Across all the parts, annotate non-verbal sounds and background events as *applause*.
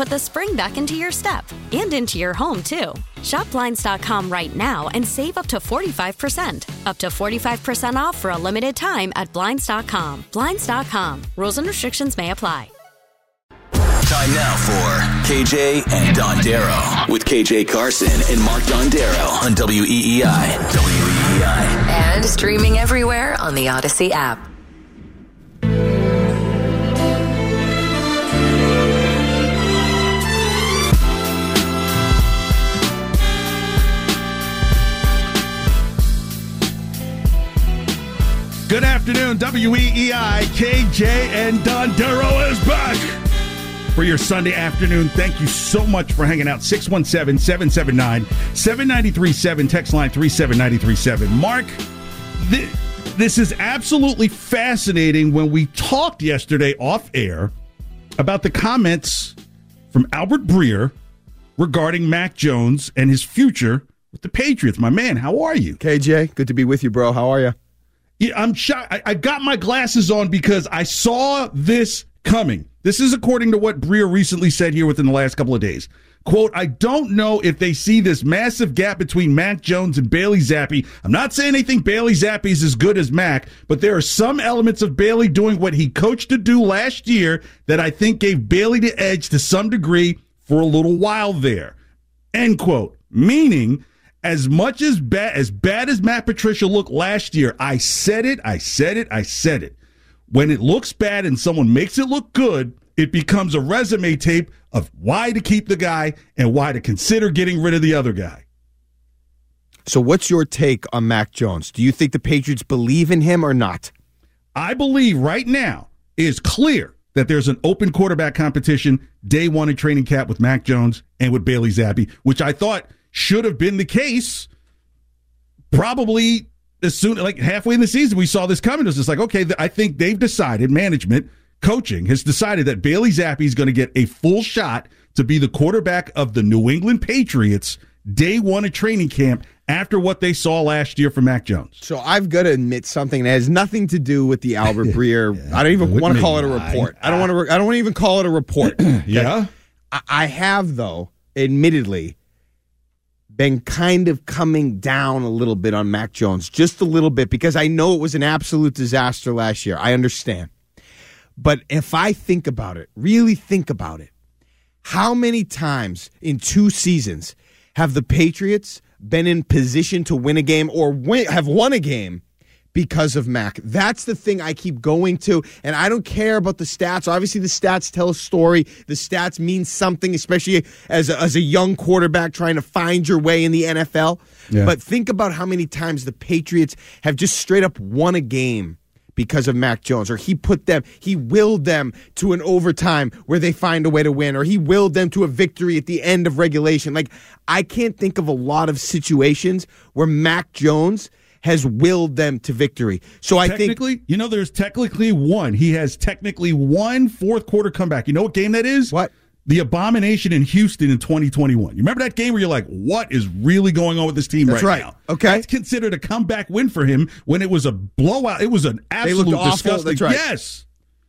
put the spring back into your step and into your home, too. Shop Blinds.com right now and save up to 45%. Up to 45% off for a limited time at Blinds.com. Blinds.com. Rules and restrictions may apply. Time now for KJ and Dondero with KJ Carson and Mark Dondero on WEEI. WEEI. And streaming everywhere on the Audacy app. Good afternoon, WEEI. KJ and Dondero is back for your Sunday afternoon. Thank you so much for hanging out. 617 779 7937, text line 37937. Mark, th- this is absolutely fascinating. When we talked yesterday off air about the comments from Albert Breer regarding Mac Jones and his future with the Patriots. My man, how are you? KJ, good to be with you, bro. How are you? I'm shocked. I, I got my glasses on because I saw this coming. This is according to what Breer recently said here within the last couple of days. Quote, I don't know if they see this massive gap between Mac Jones and Bailey Zappe. I'm not saying anything Bailey Zappe is as good as Mac, but there are some elements of Bailey doing what he coached to do last year that I think gave Bailey the edge to some degree for a little while there. End quote. Meaning, as much as bad as bad as Matt Patricia looked last year, I said it, I said it, I said it. When it looks bad and someone makes it look good, it becomes a resume tape of why to keep the guy and why to consider getting rid of the other guy. So, what's your take on Mac Jones? Do you think the Patriots believe in him or not? I believe right now is clear that there's an open quarterback competition day one in training camp with Mac Jones and with Bailey Zappe, which I thought should have been the case probably as soon like halfway in the season we saw this coming. It was just like, okay, I think they've decided management coaching has decided that Bailey Zappe is going to get a full shot to be the quarterback of the New England Patriots day one of training camp after what they saw last year from Mac Jones. So I've got to admit something that has nothing to do with the Albert *laughs* Breer. yeah, I don't even want to call it a report. I, I don't want to. I don't even call it a report. *clears throat* yeah, I, I have though, admittedly, been kind of coming down a little bit on Mac Jones, just a little bit, because I know it was an absolute disaster last year. I understand. But if I think about it, really think about it, how many times in two seasons have the Patriots been in position to win a game or win, have won a game because of Mac. That's the thing I keep going to. And I don't care about the stats. Obviously, the stats tell a story. The stats mean something, especially as a, as a young quarterback trying to find your way in the NFL. Yeah. But think about how many times the Patriots have just straight up won a game because of Mac Jones, or he put them, he willed them to an overtime where they find a way to win, or he willed them to a victory at the end of regulation. Like, I can't think of a lot of situations where Mac Jones has willed them to victory. So I technically, think you know, there's technically one. He has technically one fourth quarter comeback. You know what game that is? What? The abomination in Houston in 2021. You remember that game where you're like, what is really going on with this team That's right, right. now? Okay. That's considered a comeback win for him when it was a blowout. It was an absolute awful. disgusting. That's right. Yes.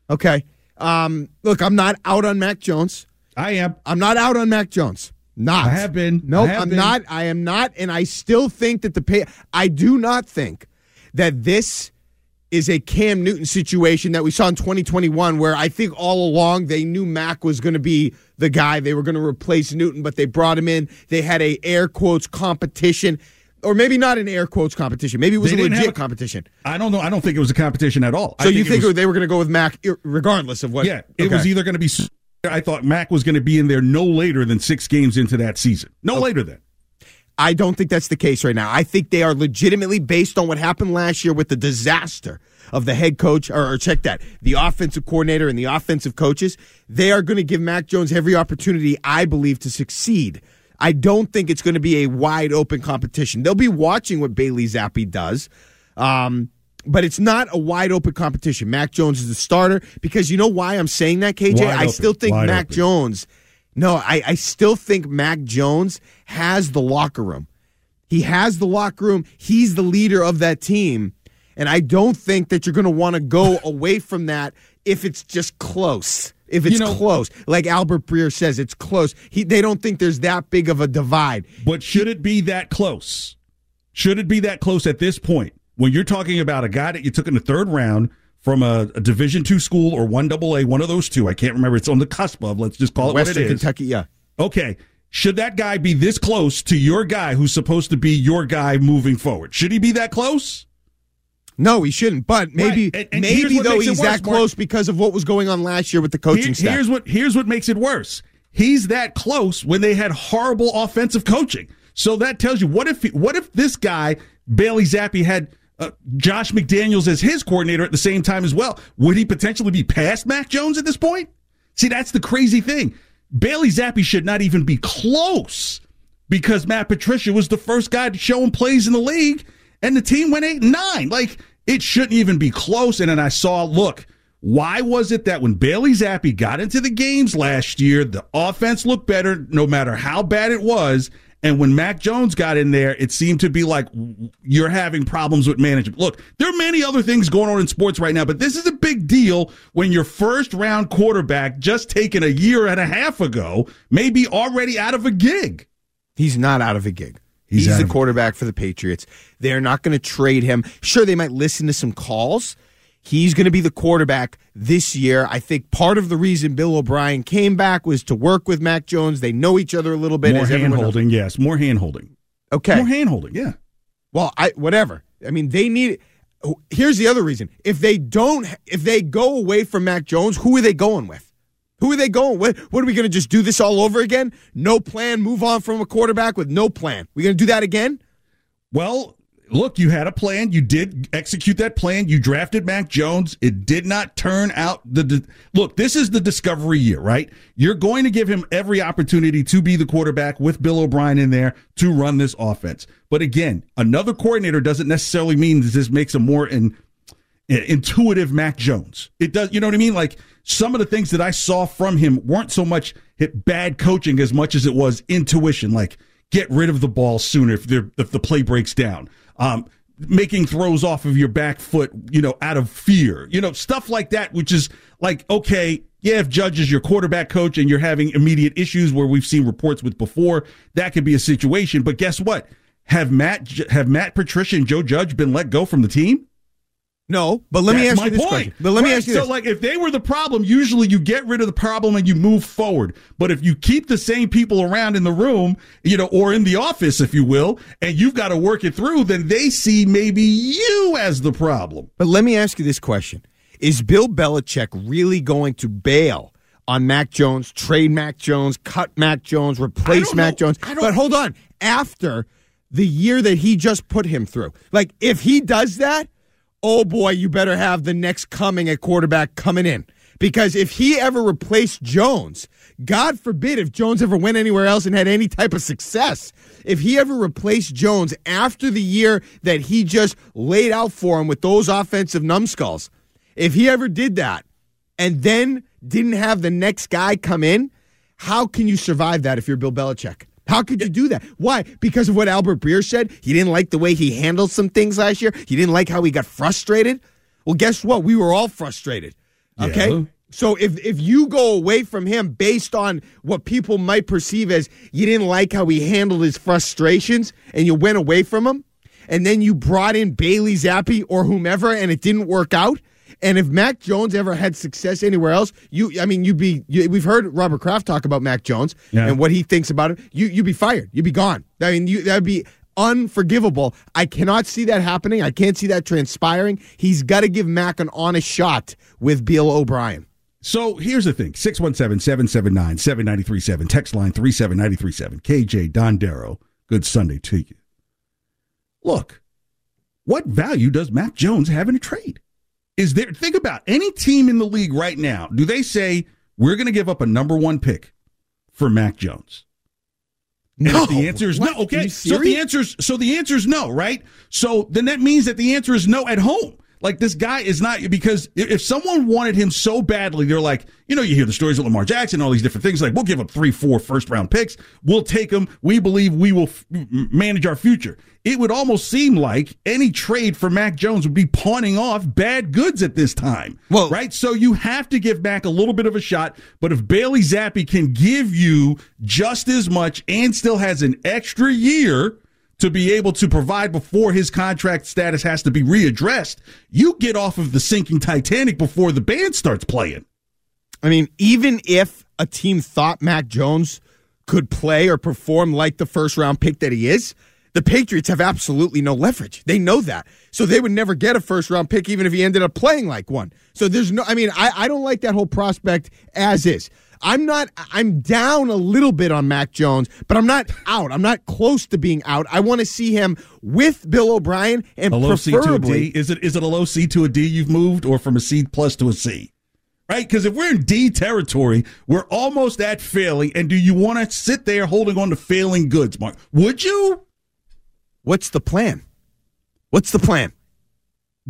Okay. Um, look, I'm not out on Mac Jones. I am. I'm not out on Mac Jones. Not. I have been. Nope, I have I'm been. not. I am not. And I still think that the pay. I do not think that this is a Cam Newton situation that we saw in 2021, where I think all along they knew Mac was going to be the guy. They were going to replace Newton, but they brought him in. They had a air quotes competition. Or maybe not an air quotes competition. Maybe it was They a legit a- competition. I don't know. I don't think it was a competition at all. So I you think was, they were going to go with Mac regardless of what? yeah, it Okay. was either going to be. I thought Mac was going to be in there no later than six games into that season. No later than. I don't think that's the case right now. I think they are legitimately based on what happened last year with the disaster of the head coach, or, or check that, the offensive coordinator and the offensive coaches. They are going to give Mac Jones every opportunity, I believe, to succeed. I don't think it's going to be a wide open competition. They'll be watching what Bailey Zappe does. Um, but it's not a wide open competition. Mac Jones is the starter because you know why I'm saying that, KJ? Wide I open. still think Mac open. Jones. No, I, I still think Mac Jones has the locker room. He has the locker room. He's the leader of that team. And I don't think that you're going to want to go *laughs* away from that if it's just close. If it's You know- close. Like Albert Breer says, it's close. He, they don't think there's that big of a divide. But should it be that close? Should it be that close at this point when you're talking about a guy that you took in the third round from a, a Division two school or one double A, one of those two? I can't remember. It's on the cusp of. Let's just call it Western what it is. Kentucky, yeah. Okay. Should that guy be this close to your guy who's supposed to be your guy moving forward? Should he be that close? No, he shouldn't. But maybe, Right, and- and maybe though he's worse, that Mark. close because of what was going on last year with the coaching Here- staff. here's what here's what makes it worse. He's that close when they had horrible offensive coaching. So that tells you what if what if this guy Bailey Zappe had uh, Josh McDaniels as his coordinator at the same time as well? Would he potentially be past Mac Jones at this point? See, that's the crazy thing. Bailey Zappe should not even be close because Matt Patricia was the first guy to show him plays in the league, and the team went eight and nine. Like it shouldn't even be close. And then I saw, look, why was it that when Bailey Zappe got into the games last year, the offense looked better no matter how bad it was? And when Mac Jones got in there, it seemed to be like you're having problems with management. Look, there are many other things going on in sports right now, but this is a big deal when your first round quarterback, just taken a year and a half ago, may be already out of a gig. He's not out of a gig. He's He's, the quarterback for the Patriots. They're not going to trade him. Sure, they might listen to some calls. He's going to be the quarterback this year. I think part of the reason Bill O'Brien came back was to work with Mac Jones. They know each other a little bit. More as hand everyone holding, yes. More hand holding. Okay. More hand holding, yeah. Well, I whatever. I mean, they need. Here's the other reason: if they don't, if they go away from Mac Jones, who are they going with? Who are they going with? What are we going to just do this all over again? No plan, move on from a quarterback with no plan. We going to do that again? Well, look, you had a plan. You did execute that plan. You drafted Mac Jones. It did not turn out the. look, this is the discovery year, right? You're going to give him every opportunity to be the quarterback with Bill O'Brien in there to run this offense. But again, another coordinator doesn't necessarily mean that this makes him more in, intuitive Mac Jones. It does, you know what I mean? Like some of the things that I saw from him weren't so much bad coaching as much as it was intuition. Like get rid of the ball sooner if, if the play breaks down. Um, making throws off of your back foot, you know, out of fear, you know, stuff like that, which is like, okay, yeah, if Judge is your quarterback coach and you're having immediate issues where we've seen reports with before, that could be a situation. But guess what? Have Matt have Matt Patricia and Joe Judge been let go from the team? No, but let me That's ask you this point. question. But let me ask you so like if they were the problem, usually you get rid of the problem and you move forward. But if you keep the same people around in the room, you know, or in the office, if you will, and you've got to work it through, then they see maybe you as the problem. But let me ask you this question: Is Bill Belichick really going to bail on Mac Jones, trade Mac Jones, cut Mac Jones, replace Mac know. Jones? But hold on, after the year that he just put him through, like if he does that, oh boy, you better have the next coming at quarterback coming in. Because if he ever replaced Jones, God forbid if Jones ever went anywhere else and had any type of success, if he ever replaced Jones after the year that he just laid out for him with those offensive numbskulls, if he ever did that and then didn't have the next guy come in, how can you survive that if you're Bill Belichick? How could you do that? Why? Because of what Albert Breer said? He didn't like the way he handled some things last year. He didn't like how he got frustrated. Well, guess what? We were all frustrated. Okay? Yeah. So if if you go away from him based on what people might perceive as you didn't like how he handled his frustrations and you went away from him, and then you brought in Bailey Zappe or whomever and it didn't work out, and if Mac Jones ever had success anywhere else, you I mean you'd be you, we've heard Robert Kraft talk about Mac Jones Yeah. and what he thinks about him. You you'd be fired. You'd be gone. I mean you that'd be unforgivable. I cannot see that happening. I can't see that transpiring. He's got to give Mac an honest shot with Bill O'Brien. So here's the thing 617 779 7937, text line 37937. KJ Dondero, good Sunday to you. Look, what value does Mac Jones have in a trade? Is there, think about any team in the league right now, do they say, we're going to give up a number one pick for Mac Jones? No. the answer is What? no. Okay. So the serious? answer is so the answer is no, right? So then that means that the answer is no at home. Like this guy is not because if someone wanted him so badly, they're like, you know, you hear the stories of Lamar Jackson, all these different things. Like, we'll give up three, four first round picks. We'll take them. We believe we will f- manage our future. It would almost seem like any trade for Mac Jones would be pawning off bad goods at this time. Well- right? So you have to give Mac a little bit of a shot. But if Bailey Zappe can give you just as much and still has an extra year to be able to provide before his contract status has to be readdressed, you get off of the sinking Titanic before the band starts playing. I mean, even if a team thought Mac Jones could play or perform like the first round pick that he is, the Patriots have absolutely no leverage. They know that. So they would never get a first round pick even if he ended up playing like one. So there's no, I mean, I, I don't like that whole prospect as is. I'm not, I'm down a little bit on Mac Jones, but I'm not out. I'm not close to being out. I want to see him with Bill O'Brien and A low C to a preferably. Is it is it a low C to a D you've moved or from a C plus to a C? Right? Because if we're in D territory, we're almost at failing. And do you want to sit there holding on to failing goods, Mark? Would you? What's the plan? What's the plan?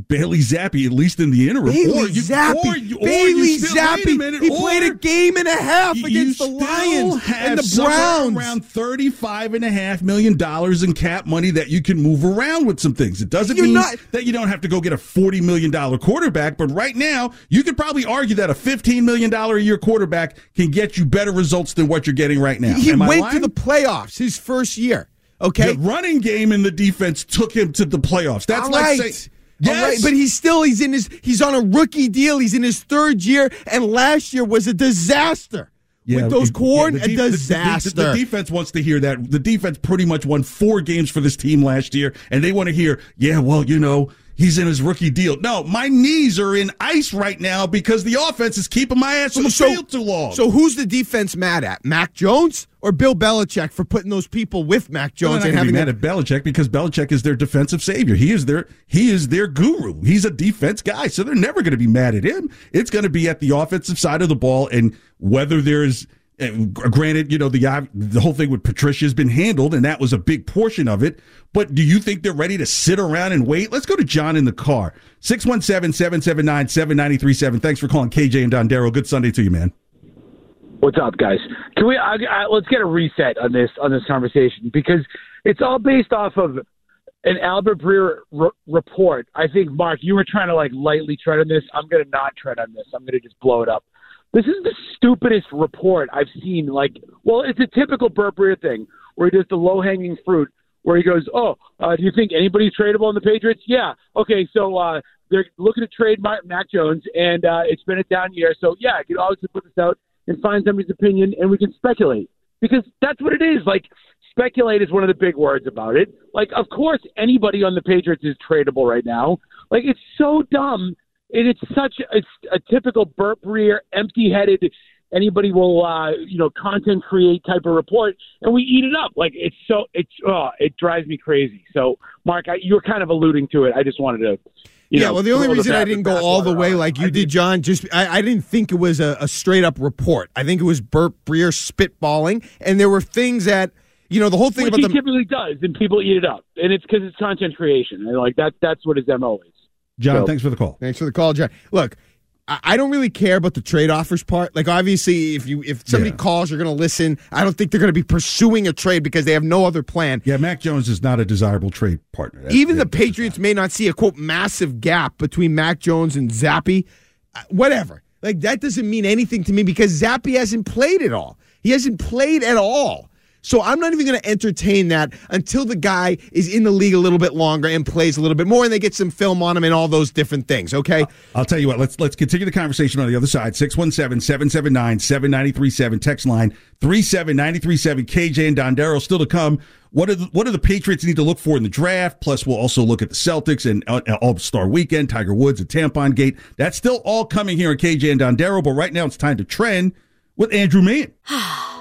Bailey Zappe, at least in the interim. Bailey or you, Zappe. Or you, or Bailey still, Zappe. Minute, he played a game and a half against the Lions and the Browns. Around thirty-five and a half million dollars in cap money that you can move around with some things. It doesn't You're mean not- that you don't have to go get a forty million dollar quarterback, but right now you could probably argue that a fifteen million dollar a year quarterback can get you better results than what you're getting right now. he Am went to the playoffs his first year. Okay, The running game and the defense took him to the playoffs. That's All like right. saying. All right, Yes, but he's still he's in his he's on a rookie deal. He's in his third year, and last year was a disaster. with those corn, yeah, the de- the- the- disaster. The, the defense wants to hear that. The defense pretty much won four games for this team last year, and they want to hear, yeah, well, you know, he's in his rookie deal. No, my knees are in ice right now because the offense is keeping my ass on the field too long. So who's the defense mad at? Mac Jones or Bill Belichick for putting those people with Mac Jones and gonna be having mad them? at Belichick because Belichick is their defensive savior. He is their he is their guru. He's a defense guy, so they're never going to be mad at him. It's going to be at the offensive side of the ball, and whether there's granted, you know the the whole thing with Patricia has been handled, and that was a big portion of it. But do you think they're ready to sit around and wait? Let's go to John in the car. 617-779-7937. Thanks for calling KJ and Dondero. Good Sunday to you, man. What's up, guys? Can we I, I, let's get a reset on this on this conversation because it's all based off of an Albert Breer r- report. I think Mark, you were trying to like lightly tread on this. I'm going to not tread on this. I'm going to just blow it up. This is the stupidest report I've seen. Like, well, it's a typical Burt Breer thing where he does the low hanging fruit. Where he goes, oh, uh, do you think anybody's tradable in the Patriots? Yeah. Okay, so uh, they're looking to trade Ma- Mac Jones, and uh, it's been a down year. So yeah, I can always put this out and find somebody's opinion, and we can speculate because that's what it is. Like speculate is one of the big words about it. Like, of course, anybody on the Patriots is tradable right now. Like, it's so dumb, and it's such a, a typical Burt Breer, empty-headed. Anybody will, uh, you know, content create type of report, and we eat it up. Like it's so it's oh, it drives me crazy. So, Mark, I, you were kind of alluding to it. I just wanted to. You yeah, know, well, the only reason I didn't go all the way like you did, John, just I, I didn't think it was a, a straight up report. I think it was Burt Breer spitballing, and there were things that you know the whole thing Which about he the typically does, and people eat it up, and it's because it's content creation, and like that. That's what his mo is. John, So- thanks for the call. Thanks for the call, John. Look, I, don't really care about the trade offers part. Like, obviously, if you if somebody Yeah. calls, you're going to listen. I don't think they're going to be pursuing a trade because they have no other plan. Yeah, Mac Jones is not a desirable trade partner. That- Even that- the Patriots may not see a quote massive gap between Mac Jones and Zappe. Uh, Whatever. Like that doesn't mean anything to me because Zappe hasn't played at all. He hasn't played at all. So I'm not even going to entertain that until the guy is in the league a little bit longer and plays a little bit more and they get some film on him and all those different things, okay? I'll tell you what, let's let's continue the conversation on the other side. 617-779-7937 text line 37937 KJ and Dondero still to come. What are the, what do the Patriots need to look for in the draft? Plus we'll also look at the Celtics and uh, All-Star weekend, Tiger Woods and Tampon Gate. That's still all coming here on KJ and Dondero, but right now it's time to trend with Andrew Mann. *sighs* *sighs* *sighs*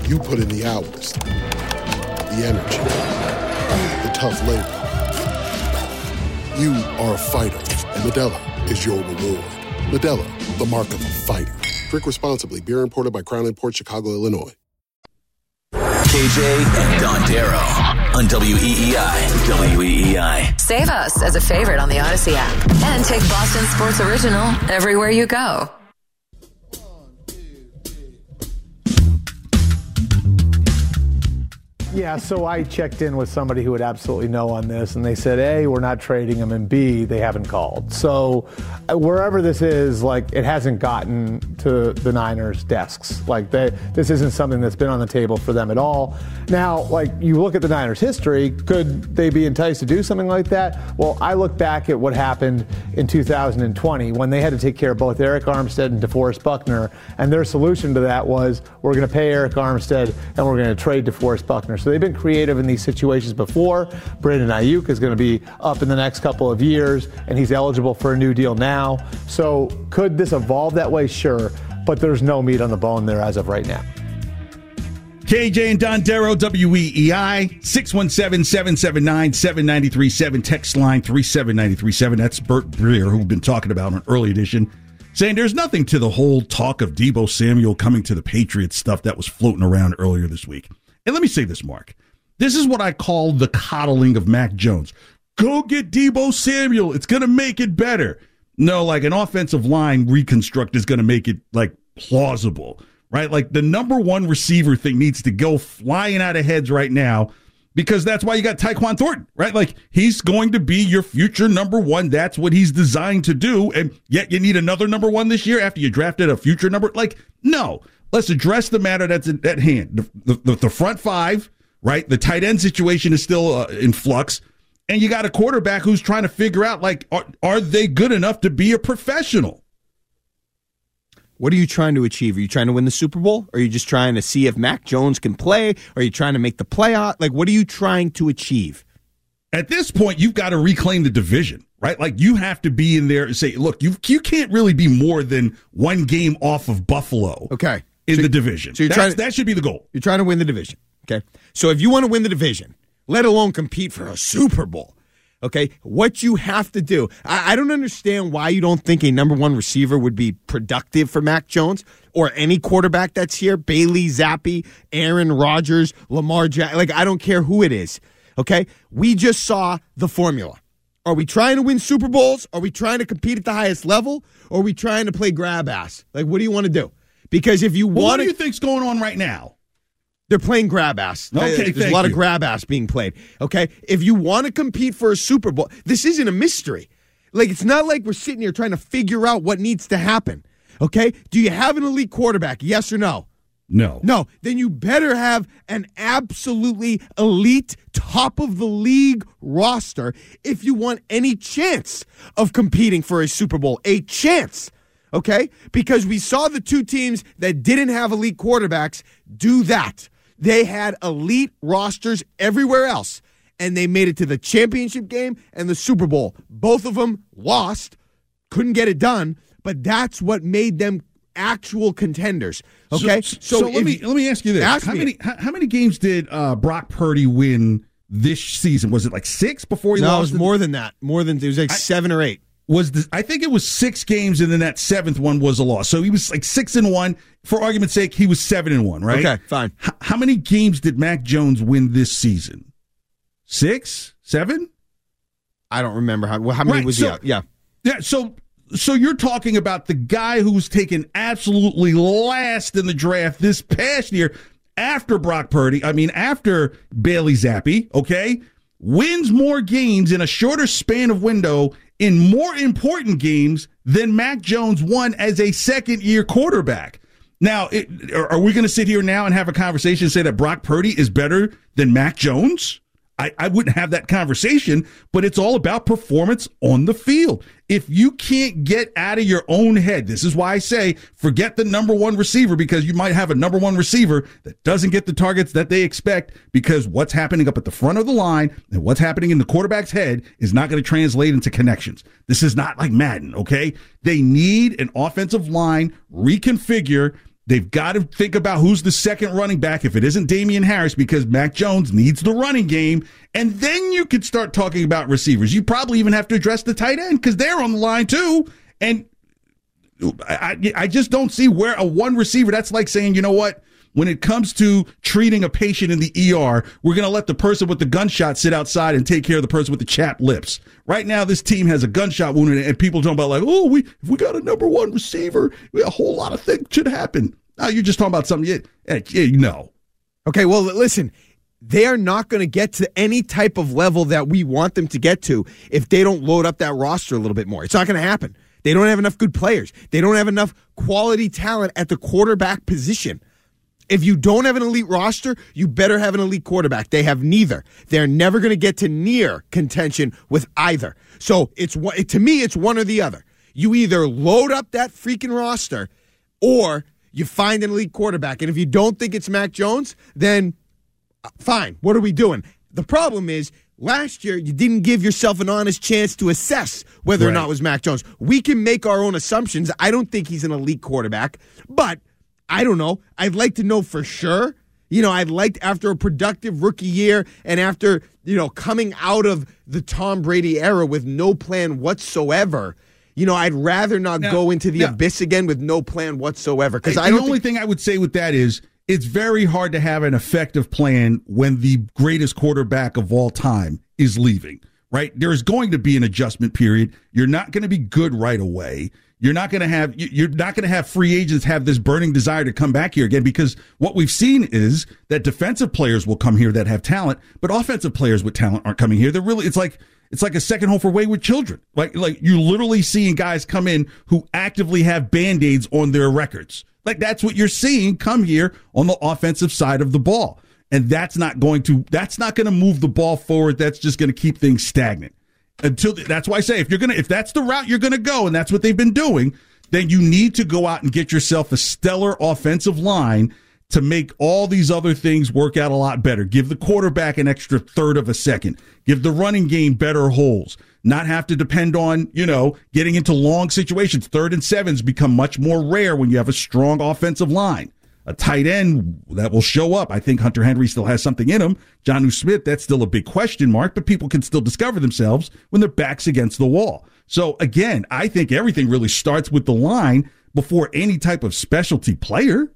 You put in the hours, the energy, the tough labor. You are a fighter, and Modelo is your reward. Modelo, the mark of a fighter. Drink responsibly. Beer imported by Crown Port Chicago, Illinois. KJ and Dondero on WEEI. WEEI. Save us as a favorite on the Audacy app and take Boston Sports Original everywhere you go. Yeah, so I checked in with somebody who would absolutely know on this, and they said, A, we're not trading him, and B, they haven't called. So uh, wherever this is, like, it hasn't gotten to the Niners' desks. Like, they, this isn't something that's been on the table for them at all. Now, like, you look at the Niners' history, could they be enticed to do something like that? Well, I look back at what happened in 2020 when they had to take care of both Arik Armstead and DeForest Buckner, and their solution to that was, we're going to pay Arik Armstead and we're going to trade DeForest Buckner. So they've been creative in these situations before. Brandon Aiyuk is going to be up in the next couple of years, and he's eligible for a new deal now. So could this evolve that way? Sure, but there's no meat on the bone there as of right now. KJ and Don Dondero, WEEI, 617 779 7937, text line 37937. That's Bert Breer, who we've been talking about on early edition, saying there's nothing to the whole talk of Deebo Samuel coming to the Patriots stuff that was floating around earlier this week. And let me say this, Mark. This is what I call the coddling of Mac Jones. Go get Deebo Samuel. It's going to make it better. No, like an offensive line reconstruct is going to make it like plausible, right? Like the number one receiver thing needs to go flying out of heads right now because that's why you got Tyquan Thornton, right? Like he's going to be your future number one. That's what he's designed to do. And yet you need another number one this year after you drafted a future number. Like, no, let's address the matter that's at hand. The, the, the front five, right? The tight end situation is still uh, in flux. And you got a quarterback who's trying to figure out, like, are, are they good enough to be a professional? What are you trying to achieve? Are you trying to win the Super Bowl? Are you just trying to see if Mac Jones can play? Are you trying to make the playoff? Like, what are you trying to achieve? At this point, you've got to reclaim the division, right? Like, you have to be in there and say, look, you you can't really be more than one game off of Buffalo. Okay. In So- the division. so you're That's- trying to- that should be the goal. You're trying to win the division. Okay. So if you want to win the division, let alone compete for a Super Bowl, Okay, what you have to do. I, I, don't understand why you don't think a number one receiver would be productive for Mac Jones or any quarterback that's here. Bailey Zappe, Aaron Rodgers, Lamar Jack. Like I don't care who it is. Okay, we just saw the formula. Are we trying to win Super Bowls? Are we trying to compete at the highest level? Or are we trying to play grab ass? Like, what do you want to do? Because if you well, want, what do you think's going on right now? They're playing grab ass. Okay, there's a lot you. of grab ass being played. Okay, if you want to compete for a Super Bowl, this isn't a mystery. Like it's not like we're sitting here trying to figure out what needs to happen. Okay, do you have an elite quarterback? Yes or no? No. No. Then you better have an absolutely elite, top of the league roster if you want any chance of competing for a Super Bowl. A chance. Okay? Because we saw the two teams that didn't have elite quarterbacks do that. They had elite rosters everywhere else, and they made it to the championship game and the Super Bowl. Both of them lost, couldn't get it done, but that's what made them actual contenders. Okay, so, so, so let me let me ask you this: ask how me many how, how, many games did uh, Brock Purdy win this season? Was it like six before he no, lost? No, it was more than that. More than it was like I, seven or eight was the, I think it was six games, and then that seventh one was a loss. So he was like six and one. For argument's sake, he was seven and one, right? Okay, fine. H- how many games did Mac Jones win this season? Six, seven? I don't remember how. Well, how many right, was so, he out? Yeah, yeah. So, so you're talking about the guy who's taken absolutely last in the draft this past year after Brock Purdy. I mean, after Bailey Zappe. Okay wins more games in a shorter span of window in more important games than Mac Jones won as a second year quarterback. Now, it, are we going to sit here now and have a conversation and say that Brock Purdy is better than Mac Jones? I, I wouldn't have that conversation, but it's all about performance on the field. If you can't get out of your own head, this is why I say forget the number one receiver because you might have a number one receiver that doesn't get the targets that they expect because what's happening up at the front of the line and what's happening in the quarterback's head is not going to translate into connections. This is not like Madden, okay? They need an offensive line reconfigure They've got to think about who's the second running back if it isn't Damien Harris because Mac Jones needs the running game. And then you could start talking about receivers. You probably even have to address the tight end because they're on the line too. And I, I just don't see where a one receiver, that's like saying, you know what? When it comes to treating a patient in the ER, we're going to let the person with the gunshot sit outside and take care of the person with the chapped lips. Right now, this team has a gunshot wound, and people talking about like, oh, we if we got a number one receiver, a whole lot of things should happen. Now you're just talking about something you, you know. Okay, well, listen, they are not going to get to any type of level that we want them to get to if they don't load up that roster a little bit more. It's not going to happen. They don't have enough good players. They don't have enough quality talent at the quarterback position. If you don't have an elite roster, you better have an elite quarterback. They have neither. They're never going to get to near contention with either. So it's to me, it's one or the other. You either load up that freaking roster, or you find an elite quarterback. And if you don't think it's Mac Jones, then uh, fine. What are we doing? The problem is last year you didn't give yourself an honest chance to assess whether right. or not it was Mac Jones. We can make our own assumptions. I don't think he's an elite quarterback, but I don't know. I'd like to know for sure. You know, I'd like after a productive rookie year and after, you know, coming out of the Tom Brady era with no plan whatsoever. You know, I'd rather not now, go into the now, abyss again with no plan whatsoever. Because I the only think- thing I would say with that is it's very hard to have an effective plan when the greatest quarterback of all time is leaving. Right? There is going to be an adjustment period. You're not going to be good right away. You're not going to have you're not going to have free agents have this burning desire to come back here again because what we've seen is that defensive players will come here that have talent, but offensive players with talent aren't coming here. They're really it's like it's like a second home for wayward children. Like like you're literally seeing guys come in who actively have band-aids on their records. Like that's what you're seeing come here on the offensive side of the ball. And that's not going to that's not going to move the ball forward. That's just going to keep things stagnant until that's why I say if you're gonna if that's the route you're gonna go and that's what they've been doing, then you need to go out and get yourself a stellar offensive line to make all these other things work out a lot better. Give the quarterback an extra third of a second. Give the running game better holes. Not have to depend on, you know, getting into long situations. Third and sevens become much more rare when you have a strong offensive line. A tight end that will show up. I think Hunter Henry still has something in him. Jonnu Smith, that's still a big question mark, but people can still discover themselves when their back's against the wall. So again, I think everything really starts with the line before any type of specialty player.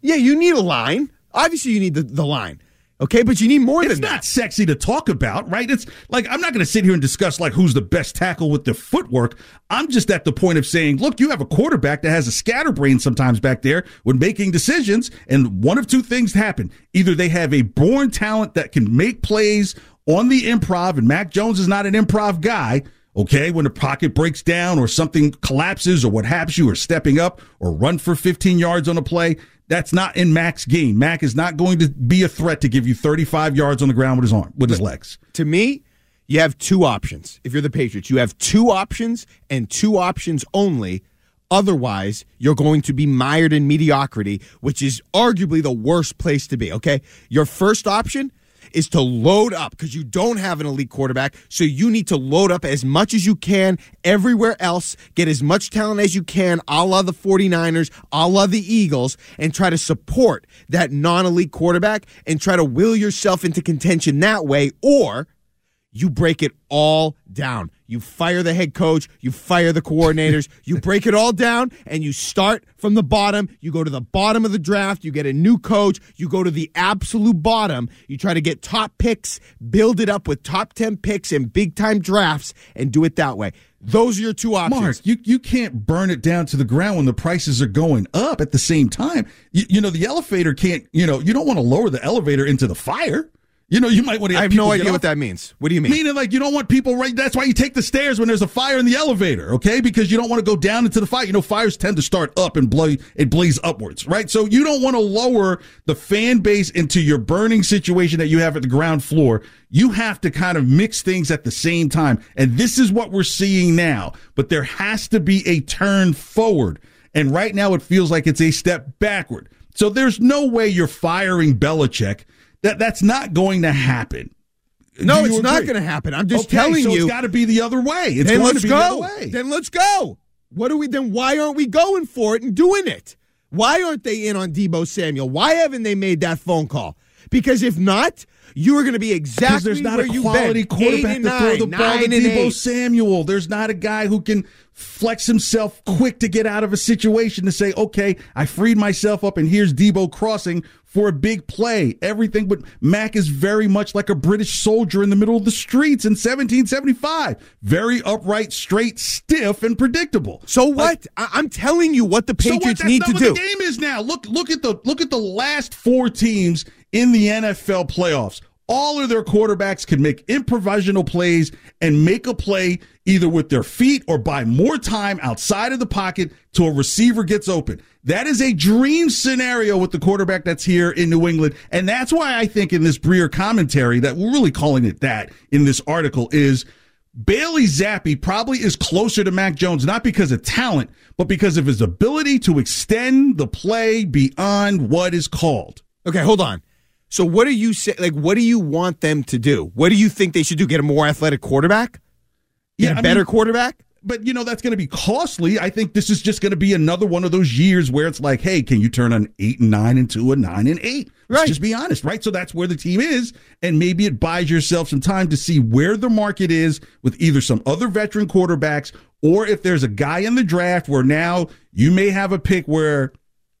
Yeah, you need a line. Obviously, you need the, the line. Okay, but you need more it's than not sexy to talk about, right? It's like I'm not going to sit here and discuss like who's the best tackle with the footwork. I'm just at the point of saying, look, you have a quarterback that has a scatterbrain sometimes back there when making decisions, and one of two things happen: either they have a born talent that can make plays on the improv, and Mac Jones is not an improv guy. Okay, when the pocket breaks down or something collapses or what happens you are stepping up or run for 15 yards on a play, that's not in Mac's game. Mac is not going to be a threat to give you 35 yards on the ground with his arm, with his legs. To me, you have two options. If you're the Patriots, you have two options and two options only. Otherwise, you're going to be mired in mediocrity, which is arguably the worst place to be. Okay. Your first option is to load up because you don't have an elite quarterback. So you need to load up as much as you can everywhere else, get as much talent as you can, a la the 49ers, a la the Eagles, and try to support that non elite quarterback and try to will yourself into contention that way. Or you break it all down. You fire the head coach, you fire the coordinators, *laughs* you break it all down, and you start from the bottom. You go to the bottom of the draft, you get a new coach, you go to the absolute bottom. You try to get top picks, build it up with top 10 picks and big time drafts, and do it that way. Those are your two options. Mark, you, you can't burn it down to the ground when the prices are going up at the same time. You, you know, the elevator can't, you know, you don't want to lower the elevator into the fire. You know, you might want to. I have no idea what that means. What do you mean? Meaning, like, you don't want people right. That's why you take the stairs when there's a fire in the elevator, okay? Because you don't want to go down into the fire. You know, fires tend to start up and blow, it blaze upwards, right? So you don't want to lower the fan base into your burning situation that you have at the ground floor. You have to kind of mix things at the same time. And this is what we're seeing now. But there has to be a turn forward. And right now it feels like it's a step backward. So there's no way you're firing Belichick that that's not going to happen. No, it's not going to happen. I'm just Okay, telling so you. it's got to be the other way. It's then let's to be the go. other way. Then let's go. What are we? Then why aren't we going for it and doing it? Why aren't they in on Deebo Samuel? Why haven't they made that phone call? Because if not, you are going to be exactly there's not where a quality quarterback to throw the ball to Deebo. Samuel. There's not a guy who can flex himself quick to get out of a situation to say, okay, I freed myself up and here's Deebo crossing for a big play. Everything, but Mac is very much like a British soldier in the middle of the streets in 1775. Very upright, straight, stiff, and predictable. So what? I- I'm telling you what the So what? Patriots need to do. The game is now. Look, look at the look at the last four teams in the NFL playoffs. All of their quarterbacks can make improvisational plays and make a play either with their feet or buy more time outside of the pocket till a receiver gets open. That is a dream scenario with the quarterback that's here in New England. And that's why I think in this Breer commentary that we're really calling it that in this article is Bailey Zappe probably is closer to Mac Jones, not because of talent, but because of his ability to extend the play beyond what is called. Okay, hold on. So what do you say? Like, what do you want them to do? What do you think they should do? Get a more athletic quarterback? Get Yeah, a I better mean- quarterback? But you know that's going to be costly. I think this is just going to be another one of those years where it's like, hey, can you turn an eight and nine into a nine and eight? Let's Right. just be honest, right? So that's where the team is, and maybe it buys yourself some time to see where the market is with either some other veteran quarterbacks or if there's a guy in the draft where now you may have a pick where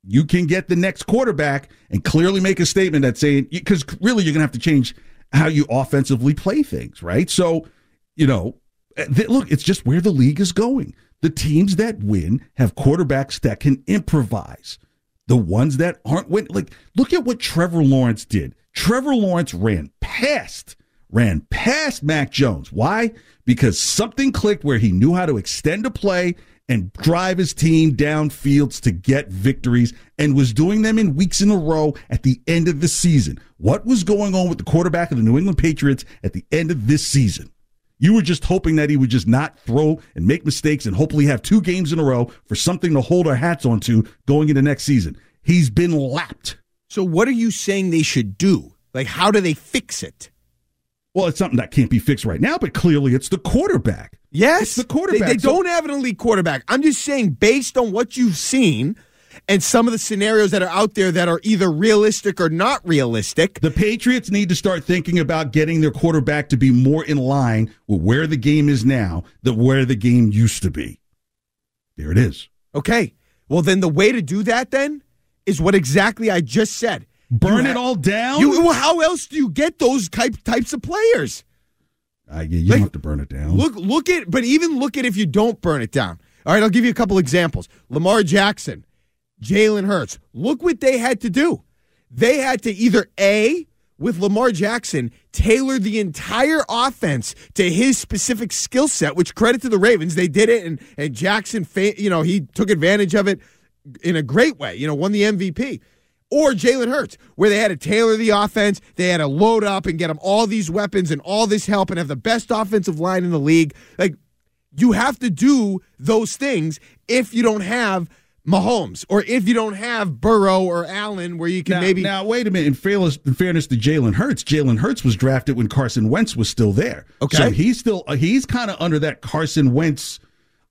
you can get the next quarterback and clearly make a statement that's saying because really you're going to have to change how you offensively play things, right? So, you know, eh, th- look, it's just where the league is going. The teams that win have quarterbacks that can improvise. The ones that aren't win, like look at what Trevor Lawrence did. Trevor Lawrence ran past, ran past Mac Jones. Why? Because something clicked where he knew how to extend a play and drive his team down fields to get victories and was doing them in weeks in a row at the end of the season. What was going on with the quarterback of the New England Patriots at the end of this season? You were just hoping that he would just not throw and make mistakes and hopefully have two games in a row for something to hold our hats onto going into next season. He's been lapped. So what are you saying they should do? Like, how do they fix it? Well, it's something that can't be fixed right now, but clearly it's the quarterback. Yes, It's the quarterback. They, they So- don't have an elite quarterback. I'm just saying, based on what you've seen, and some of the scenarios that are out there that are either realistic or not realistic. The Patriots need to start thinking about getting their quarterback to be more in line with where the game is now than where the game used to be. There it is. Okay. Well, then the way to do that then is what exactly I just said. Burn You it ha- all down. You, well, how else do you get those type, types of players? You don't have to burn it down. Look, look at, but even look at if you don't burn it down. All right, I'll give you a couple examples. Lamar Jackson, Jalen Hurts. Look what they had to do. They had to either A, with Lamar Jackson, tailor the entire offense to his specific skill set, which credit to the Ravens. They did it, and, and Jackson, you know, he took advantage of it in a great way, you know, won the MVP. Or Jalen Hurts, where they had to tailor the offense, they had to load up and get him all these weapons and all this help and have the best offensive line in the league. Like, you have to do those things if you don't have Mahomes or if you don't have Burrow or Allen, where you can now, maybe. now wait a minute. In fairness, in fairness to Jalen Hurts, Jalen Hurts was drafted when Carson Wentz was still there. Okay. so he's still uh, he's kind of under that Carson Wentz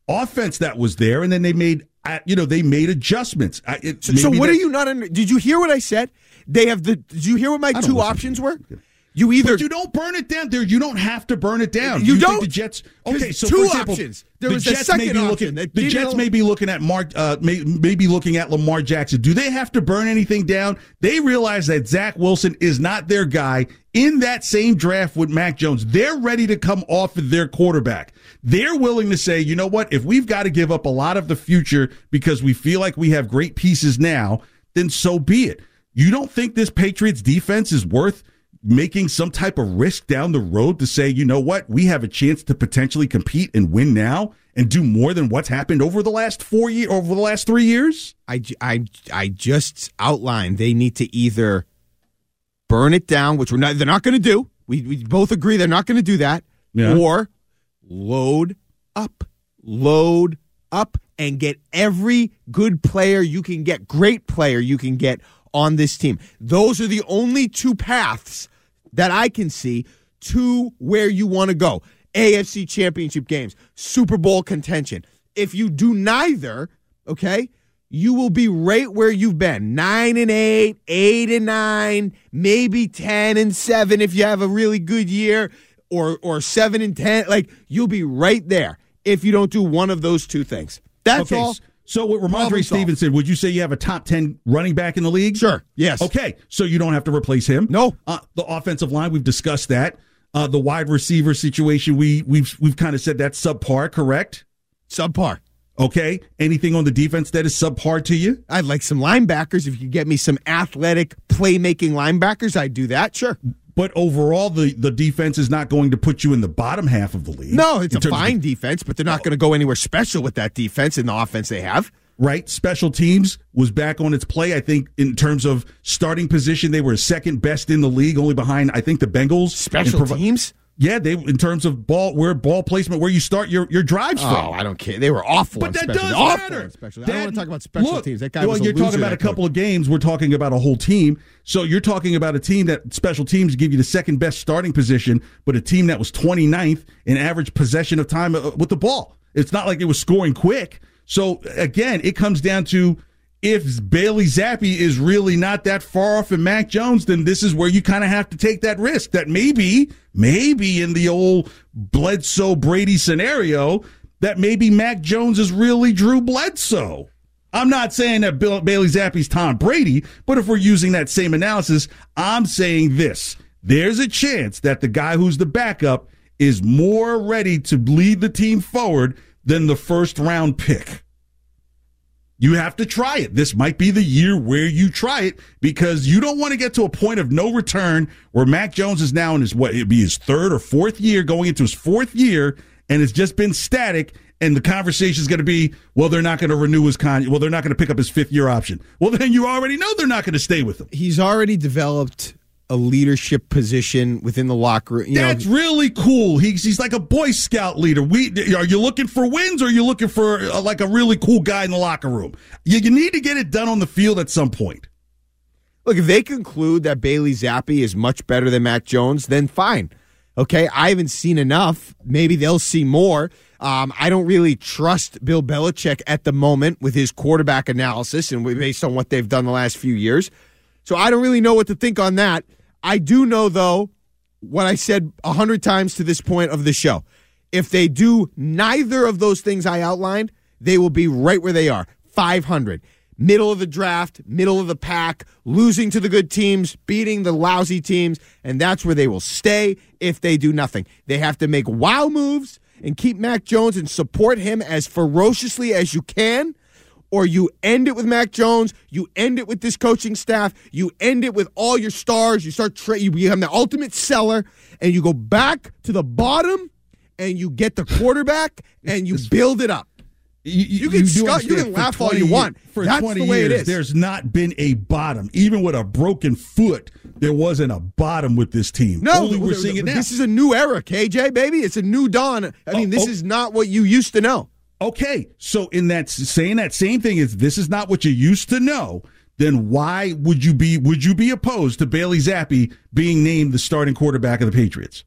offense that was there, and then they made uh, you know they made adjustments. Uh, it- so, so what are you not under? Did you hear what I said? They have the. Did you hear what my two listen options were? You either But you don't burn it down there. You don't have to burn it down. You think don't? the Jets. Okay, so two for example, options. There the was a Jets may second be option looking. The Jets may be looking at Mark. Uh, may, may be looking at Lamar Jackson. Do they have to burn anything down? They realize that Zach Wilson is not their guy. In that same draft with Mac Jones, they're ready to come off of their quarterback. They're willing to say, you know what? If we've got to give up a lot of the future because we feel like we have great pieces now, then so be it. You don't think this Patriots defense is worth making some type of risk down the road to say, you know what, we have a chance to potentially compete and win now and do more than what's happened over the last four year over the last three years? I, I, I just outlined they need to either burn it down, which we're not, they're not going to do. We, we both agree they're not going to do that. Yeah. Or load up, load up, and get every good player you can get, great player you can get on this team. Those are the only two paths that I can see to where you want to go. AFC championship games, Super Bowl contention. If you do neither, okay, you will be right where you've been. Nine and eight, eight and nine, maybe ten and seven if you have a really good year, or or seven and ten. Like you'll be right there if you don't do one of those two things. That's okay, all. So Problem Rhamondre. Stevenson, would you say you have a top ten running back in the league? Sure. Yes. Okay. So you don't have to replace him. No. Uh, the offensive line, we've discussed that. Uh, the wide receiver situation, we we've we've kind of said that's subpar, correct? Subpar. Okay. Anything on the defense that is subpar to you? I'd like some linebackers. If you could get me some athletic playmaking linebackers, I'd do that. Sure. But overall, the the defense is not going to put you in the bottom half of the league. No, it's a fine the- defense, but they're not going to go anywhere special with that defense and the offense they have. right? Special teams was back on its play. I think in terms of starting position, they were second best in the league, only behind I think the Bengals. Special provi- teams? Yeah, they in terms of ball where ball placement, where you start your your drives Oh, from. I don't care. They were awful. But on that does matter. special. I don't want to talk about special look, teams. That guy well, you're talking about a couple coach. of games. We're talking about a whole team. So you're talking about a team that special teams give you the second best starting position, but a team that was 29th in average possession of time uh, with the ball. It's not like it was scoring quick. So again, it comes down to if Bailey Zappe is really not that far off in Mac Jones, then this is where you kind of have to take that risk that maybe, maybe in the old Bledsoe Brady scenario, that maybe Mac Jones is really Drew Bledsoe. I'm not saying that Bill, Bailey Zappe's Tom Brady, but if we're using that same analysis, I'm saying this. There's a chance that the guy who's the backup is more ready to lead the team forward than the first round pick. You have to try it. This might be the year where you try it because you don't want to get to a point of no return where Mac Jones is now in his what it'd be his third or fourth year, going into his fourth year, and it's just been static. And the conversation is going to be, well, they're not going to renew his con. Well, they're not going to pick up his fifth year option. Well, then you already know they're not going to stay with him. He's already developed a leadership position within the locker room. You That's know, really cool. He's he's like a Boy Scout leader. We are you looking for wins or are you looking for uh, like a really cool guy in the locker room? You, you need to get it done on the field at some point. look, if they conclude that Bailey Zappe is much better than Mac Jones, then fine. Okay, I haven't seen enough. Maybe they'll see more. Um, I don't really trust Bill Belichick at the moment with his quarterback analysis and based on what they've done the last few years. So I don't really know what to think on that. I do know, though, what I said a hundred times to this point of the show. If they do neither of those things I outlined, they will be right where they are 500 middle of the draft, middle of the pack, losing to the good teams, beating the lousy teams, and that's where they will stay if they do nothing. They have to make wow moves and keep Mac Jones and support him as ferociously as you can. Or you end it with Mac Jones, you end it with this coaching staff, you end it with all your stars, you start tra- you become the ultimate seller, and you go back to the bottom and you get the quarterback *laughs* and you build it up. You, you, can, scut, you can laugh all you want. For That's 20 the way years, it is. there's not been a bottom. Even with a broken foot, there wasn't a bottom with this team. No, Only we're seeing it now. This is a new era, KJ, baby. It's a new dawn. I oh, mean, Oh, this oh. is not what you used to know. Okay, so in that saying that same thing is this is not what you used to know. Then why would you be would you be opposed to Bailey Zappe being named the starting quarterback of the Patriots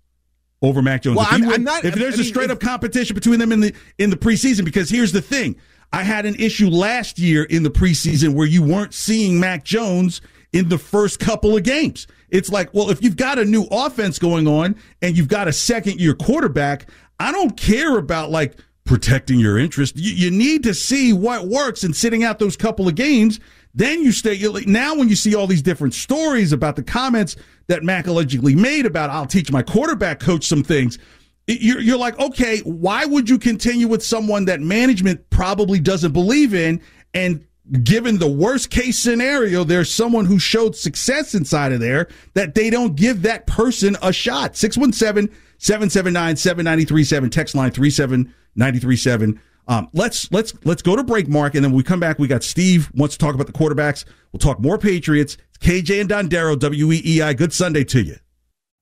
over Mac Jones? Well, if, I'm- were- I'm not- if there's I a mean, straight up competition between them in the in the preseason, because here's the thing: I had an issue last year in the preseason where you weren't seeing Mac Jones in the first couple of games. It's like, well, if you've got a new offense going on and you've got a second year quarterback, I don't care about like protecting your interest. You, you need to see what works and sitting out those couple of games. Then you stay. now, when you see all these different stories about the comments that Mac allegedly made about, I'll teach my quarterback coach some things. You're, you're like, okay, why would you continue with someone that management probably doesn't believe in? And given the worst case scenario, there's someone who showed success inside of there that they don't give that person a shot. 617 779 7937, text line 37937. Um, let's let's let's go to break, Mark, and then when we come back. We got Steve wants to talk about the quarterbacks. We'll talk more Patriots. It's KJ and Dondero, WEEI. Good Sunday to you.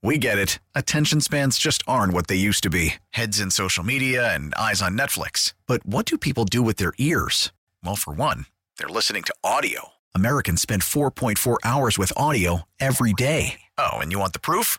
We get it. Attention spans just aren't what they used to be heads in social media and eyes on Netflix. But what do people do with their ears? Well, for one, they're listening to audio. Americans spend 4.4 hours with audio every day. Oh, and you want the proof?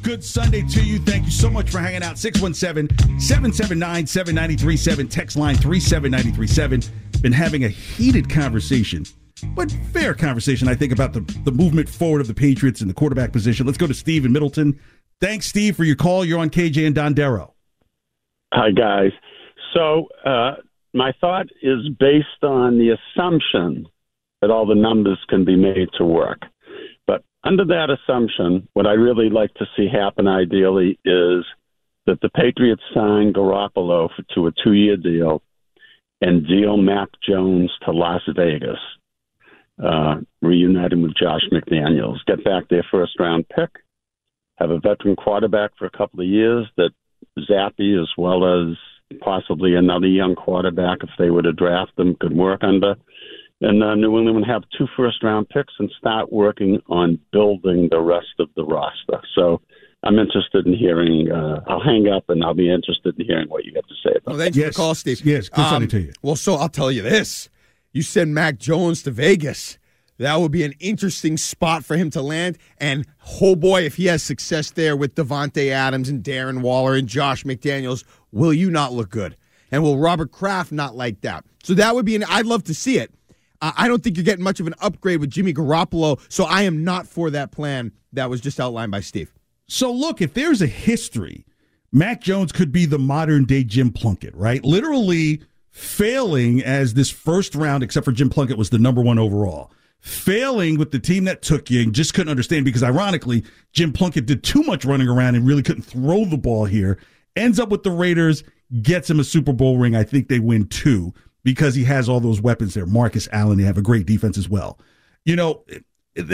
Good Sunday to you. Thank you so much for hanging out. 617 779 7937, text line 37937. Been having a heated conversation, but fair conversation, I think, about the, the movement forward of the Patriots and the quarterback position. Let's go to Steve in Middleton. Thanks, Steve, for your call. You're on KJ and Dondero. Hi, guys. So, uh, my thought is based on the assumption that all the numbers can be made to work. Under that assumption, what I really like to see happen ideally is that the Patriots sign Garoppolo for, to a two year deal and deal Mac Jones to Las Vegas, uh, reunite him with Josh McDaniels, get back their first round pick, have a veteran quarterback for a couple of years that Zappe as well as possibly another young quarterback if they were to draft them could work under. And uh, New England would have two first round picks and start working on building the rest of the roster. So I'm interested in hearing. Uh, I'll hang up and I'll be interested in hearing what you have to say about Well, thanks for the call, Steve. Um, Yes, good Sunday to you. Well, so I'll tell you this: you send Mac Jones to Vegas. That would be an interesting spot for him to land. And oh boy, if he has success there with Davante Adams and Darren Waller and Josh McDaniels, will you not look good? And will Robert Kraft not like that? So that would be an. I'd love to see it. I don't think you're getting much of an upgrade with Jimmy Garoppolo. So I am not for that plan that was just outlined by Steve. So look, if there's a history, Mac Jones could be the modern day Jim Plunkett, right? Literally failing as this first round, except for Jim Plunkett was the number one overall. Failing with the team that took you and just couldn't understand because ironically, Jim Plunkett did too much running around and really couldn't throw the ball here. Ends up with the Raiders, gets him a Super Bowl ring. I think they win two because he has all those weapons there. Marcus Allen, they have a great defense as well. You know,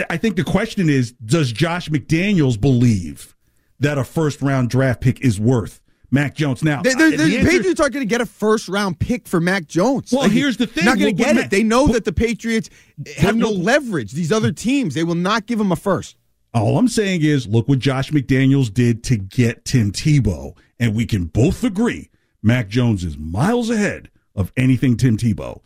I think the question is does Josh McDaniels believe that a first round draft pick is worth Mac Jones. Now, The, the, the answer- Patriots aren't going to get a first round pick for Mac Jones. Well, here's the thing. Not going to get Ma- it. They know that the Patriots have no leverage. These other teams, they will not give him a first. All I'm saying is, look what Josh McDaniels did to get Tim Tebow, and we can both agree Mac Jones is miles ahead of anything Tim Tebow.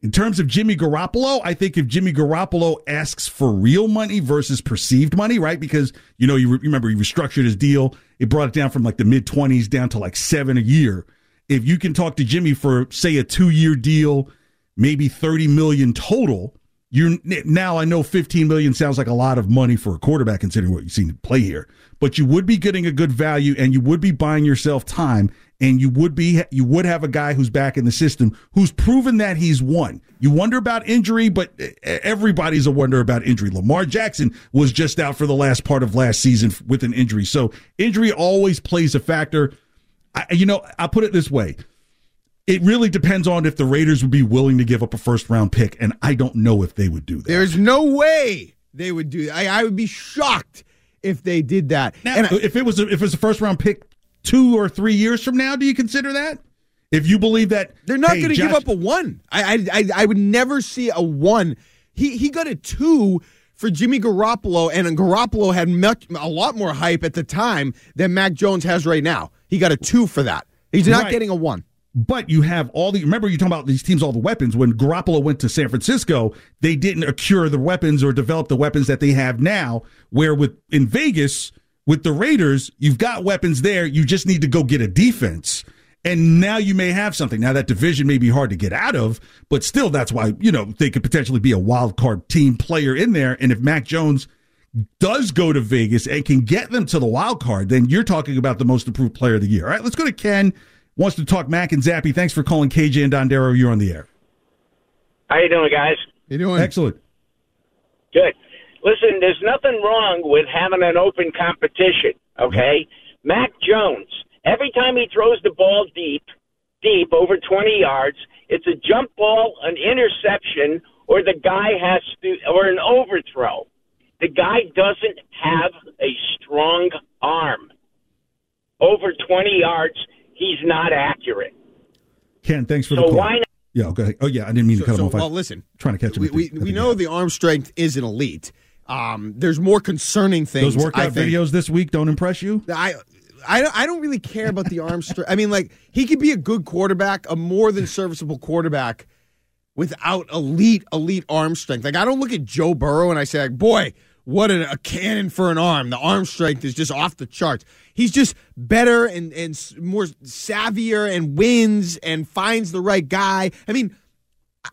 In terms of Jimmy Garoppolo, I think if Jimmy Garoppolo asks for real money versus perceived money, right? Because you know, you re- remember he restructured his deal, it brought it down from like the mid twenties down to like seven a year. If you can talk to Jimmy for say a two year deal, maybe thirty million total, you're now I know 15 million sounds like a lot of money for a quarterback considering what you've seen play here, but you would be getting a good value and you would be buying yourself time and you would be you would have a guy who's back in the system who's proven that he's won. You wonder about injury, but everybody's a wonder about injury. Lamar Jackson was just out for the last part of last season with an injury. So injury always plays a factor. I, you know, I put it this way it really depends on if the Raiders would be willing to give up a first round pick, and I don't know if they would do that. There's no way they would do that. I, I would be shocked if they did that. Now, and I- if it was a, if it was a first round pick two or three years from now, do you consider that? If you believe that They're not hey, going to give up a one. I, I I I would never see a one. He he got a two for Jimmy Garoppolo, and Garoppolo had much a lot more hype at the time than Mac Jones has right now. He got a two for that. He's not Right. getting a one. But you have all the remember you talking about these teams, all the weapons. When Garoppolo went to San Francisco, they didn't accrue the weapons or develop the weapons that they have now. Where with in Vegas with the Raiders, you've got weapons there. You just need to go get a defense. And now you may have something. Now that division may be hard to get out of, but still, that's why you know they could potentially be a wild card team player in there. And if Mac Jones does go to Vegas and can get them to the wild card, then you're talking about the most improved player of the year. All right, let's go to Ken. Wants to talk Mac and Zappe. Thanks for calling KJ and Dondero. You're on the air. How you doing, guys? You doing excellent? Good. Listen, there's nothing wrong with having an open competition. Okay, Mac Jones. Every time he throws the ball deep, deep over 20 yards, it's a jump ball, an interception, or the guy has to, or an overthrow. The guy doesn't have a strong arm. Over 20 yards, he's not accurate. Ken, thanks for So the call. why not- Yeah, okay. Oh, yeah, I didn't mean to cut him off. I- well, listen, trying to catch him. we we, we know the arm strength isn't elite. Um, there's more concerning things. Those workout videos this week don't impress you? I I don't, I don't really care about the arm strength. I mean, like he could be a good quarterback, a more than serviceable quarterback, without elite elite arm strength. Like I don't look at Joe Burrow and I say, like, boy, what a, a cannon for an arm. The arm strength is just off the charts. He's just better and and more savvier and wins and finds the right guy. I mean,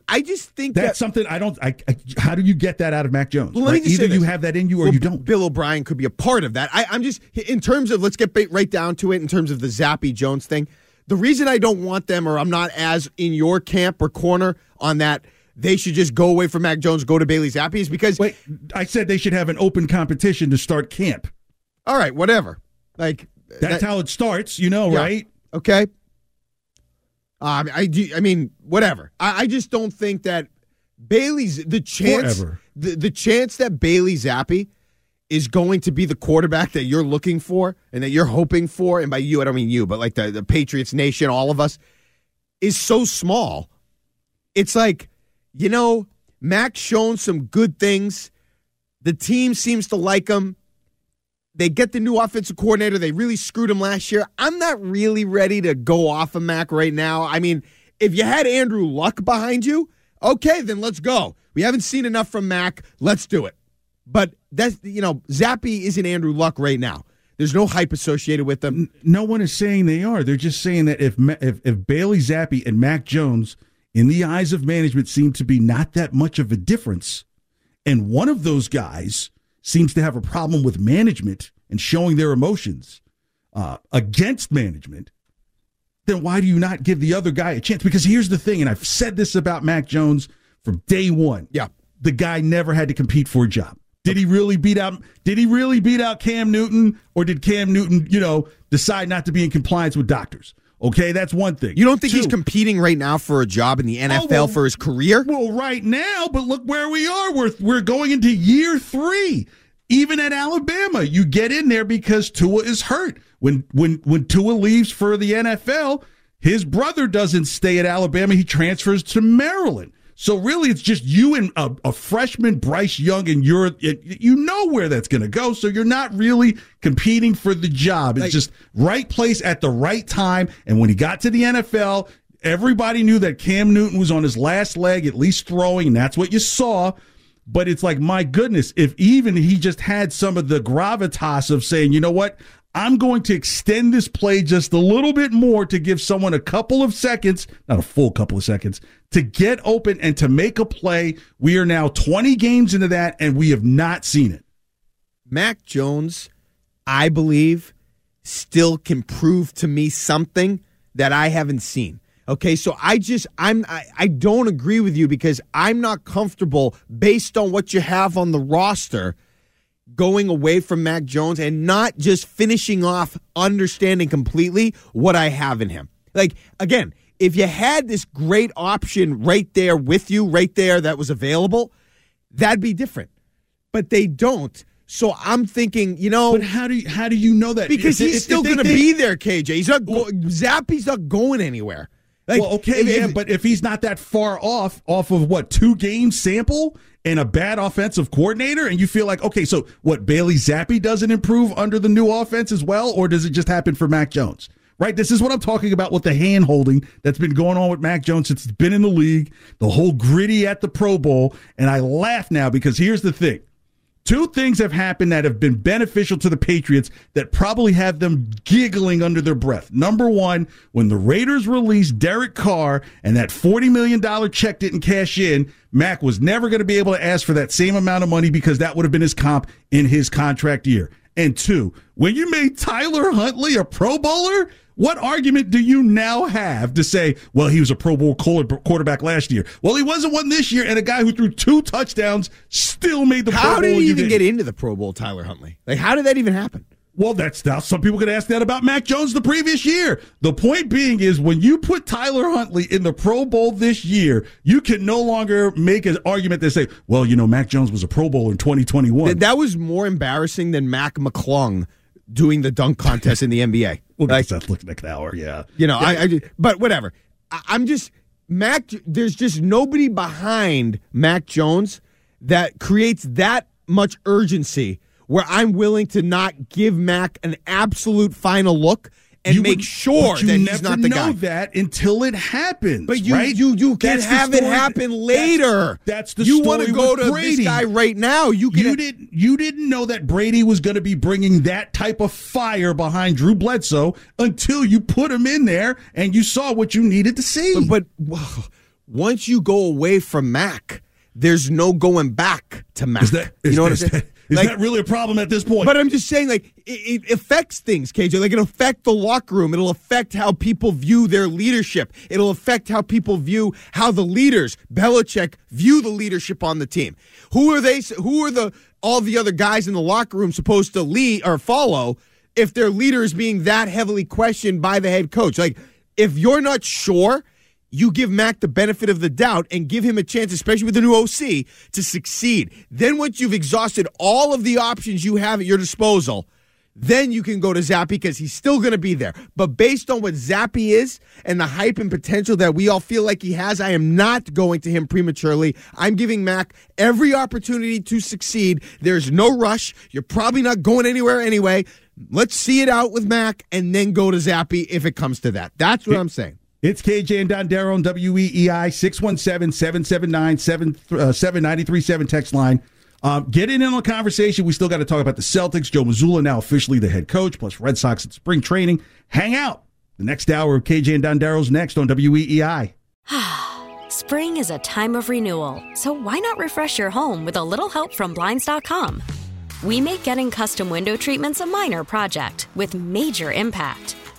I just think That's that something I don't. I, I, how do you get that out of Mac Jones? Well, let me Right? Either you have that in you or Well, you don't. Bill O'Brien could be a part of that. I, I'm just in terms of let's get right down to it. In terms of the Zappe Jones thing, the reason I don't want them or I'm not as in your camp or corner on that. They should just go away from Mac Jones, go to Bailey Zappe, is because wait. I said they should have an open competition to start camp. All right, whatever. Like That's that- how it starts, you know, Yeah. right? Okay. Um, I do. I mean, whatever. I, I just don't think that Bailey's the chance. Forever. The the chance that Bailey Zappe is going to be the quarterback that you're looking for and that you're hoping for, and by you I don't mean you, but like the the Patriots nation, all of us, is so small. It's like, you know, Mac's shown some good things. The team seems to like him. They get the new offensive coordinator. They really screwed him last year. I'm not really ready to go off of Mac right now. I mean, if you had Andrew Luck behind you, okay, then let's go. We haven't seen enough from Mac. Let's do it. But that's you know, Zappe isn't Andrew Luck right now. There's no hype associated with them. No one is saying they are. They're just saying that if if, if Bailey Zappe and Mac Jones, in the eyes of management, seem to be not that much of a difference, and one of those guys seems to have a problem with management and showing their emotions uh, against management, then why do you not give the other guy a chance? Because here's the thing, and I've said this about Mac Jones from day one. Yeah. The guy never had to compete for a job. Did he really beat out did he really beat out Cam Newton or did Cam Newton, you know, decide not to be in compliance with doctors? Okay, that's one thing. You don't think he's competing right now for a job in the NFL Oh, well- for his career? Well, right now, but look where we are. We're we're going into year three. Even at Alabama, you get in there because Tua is hurt. When when when Tua leaves for the NFL, his brother doesn't stay at Alabama. He transfers to Maryland. So really, it's just you and a, a freshman Bryce Young, and you're you know where that's going to go. So you're not really competing for the job. It's Like- just right place at the right time. And when he got to the NFL, everybody knew that Cam Newton was on his last leg, at least throwing, and that's what you saw. But it's like, my goodness, if even he just had some of the gravitas of saying, you know what, I'm going to extend this play just a little bit more to give someone a couple of seconds, not a full couple of seconds, to get open and to make a play. We are now 20 games into that, and we have not seen it. Mac Jones, I believe, still can prove to me something that I haven't seen. Okay, so I just I'm I, I don't agree with you because I'm not comfortable based on what you have on the roster going away from Mac Jones and not just finishing off understanding completely what I have in him. Like again, if you had this great option right there with you, right there that was available, that'd be different. But they don't. So I'm thinking, you know, But how do you, how do you know that? because If- he's if- still going to be there, KJ. He's not go- Zappe's not going anywhere. Like, well, okay, if- yeah, but if he's not that far off, off of what two game sample and a bad offensive coordinator, and you feel like, okay, so what Bailey Zappe doesn't improve under the new offense as well, or does it just happen for Mac Jones? Right, this is what I'm talking about with the hand holding that's been going on with Mac Jones since he's been in the league, the whole gritty at the Pro Bowl, and I laugh now because here's the thing. Two things have happened that have been beneficial to the Patriots that probably have them giggling under their breath. Number one, when the Raiders released Derek Carr and that $40 million check didn't cash in, Mac was never going to be able to ask for that same amount of money because that would have been his comp in his contract year. And two, when you made Tyler Huntley a Pro Bowler, what argument do you now have to say, well, he was a Pro Bowl quarterback last year? Well, he wasn't one this year, and a guy who threw two touchdowns still made the Pro Bowl. how did he you even get into the Pro Bowl, Tyler Huntley? Like, how did that even happen? Well, that's now some people could ask that about Mac Jones the previous year. The point being is when you put Tyler Huntley in the Pro Bowl this year, you can no longer make an argument that say, well, you know, Mac Jones was a Pro Bowl in 2021. That was more embarrassing than Mac McClung doing the dunk contest in the NBA. *laughs* well, Like, looking like hour, yeah. you know, I, I but whatever. I, I'm just Mac. There's just nobody behind Mac Jones that creates that much urgency where I'm willing to not give Mac an absolute final look and You make would- sure you that never he's not the know guy. that until it happens. But you right? you you can That's have it happen later. That's, the you story to go to Brady. this guy right now. You You didn't. You didn't know that Brady was going to be bringing that type of fire behind Drew Bledsoe until you put him in there and you saw what you needed to see. But whoa, *sighs* once you go away from Mac, there's no going back to Mac. is that is, you know what I'm saying? Is Like- that really a problem at this point? But I'm just saying, like, it, it affects things, KJ. Like, it'll affect the locker room. It'll affect how people view their leadership. It'll affect how people view how the leaders, Belichick, view the leadership on the team. Who are they? Who are the all the other guys in the locker room supposed to lead or follow if their leader is being that heavily questioned by the head coach? Like, if you're not sure you give Mac the benefit of the doubt and give him a chance, especially with the new OC, to succeed. Then, once you've exhausted all of the options you have at your disposal, then you can go to Zappe because he's still going to be there. But based on what Zappe is and the hype and potential that we all feel like he has, I am not going to him prematurely. I'm giving Mac every opportunity to succeed. There's no rush. You're probably not going anywhere anyway. Let's see it out with Mac and then go to Zappe if it comes to that. That's what I'm saying. It's KJ and Dondero on WEEI 617 779 7937 text line. Um, get in on the conversation. We still got to talk about the Celtics. Joe Mazzulla now officially the head coach, plus Red Sox at spring training. Hang out. The next hour of KJ and Dondero's next on WEEI. *sighs* Spring is a time of renewal, so why not refresh your home with a little help from Blinds.com? We make getting custom window treatments a minor project with major impact.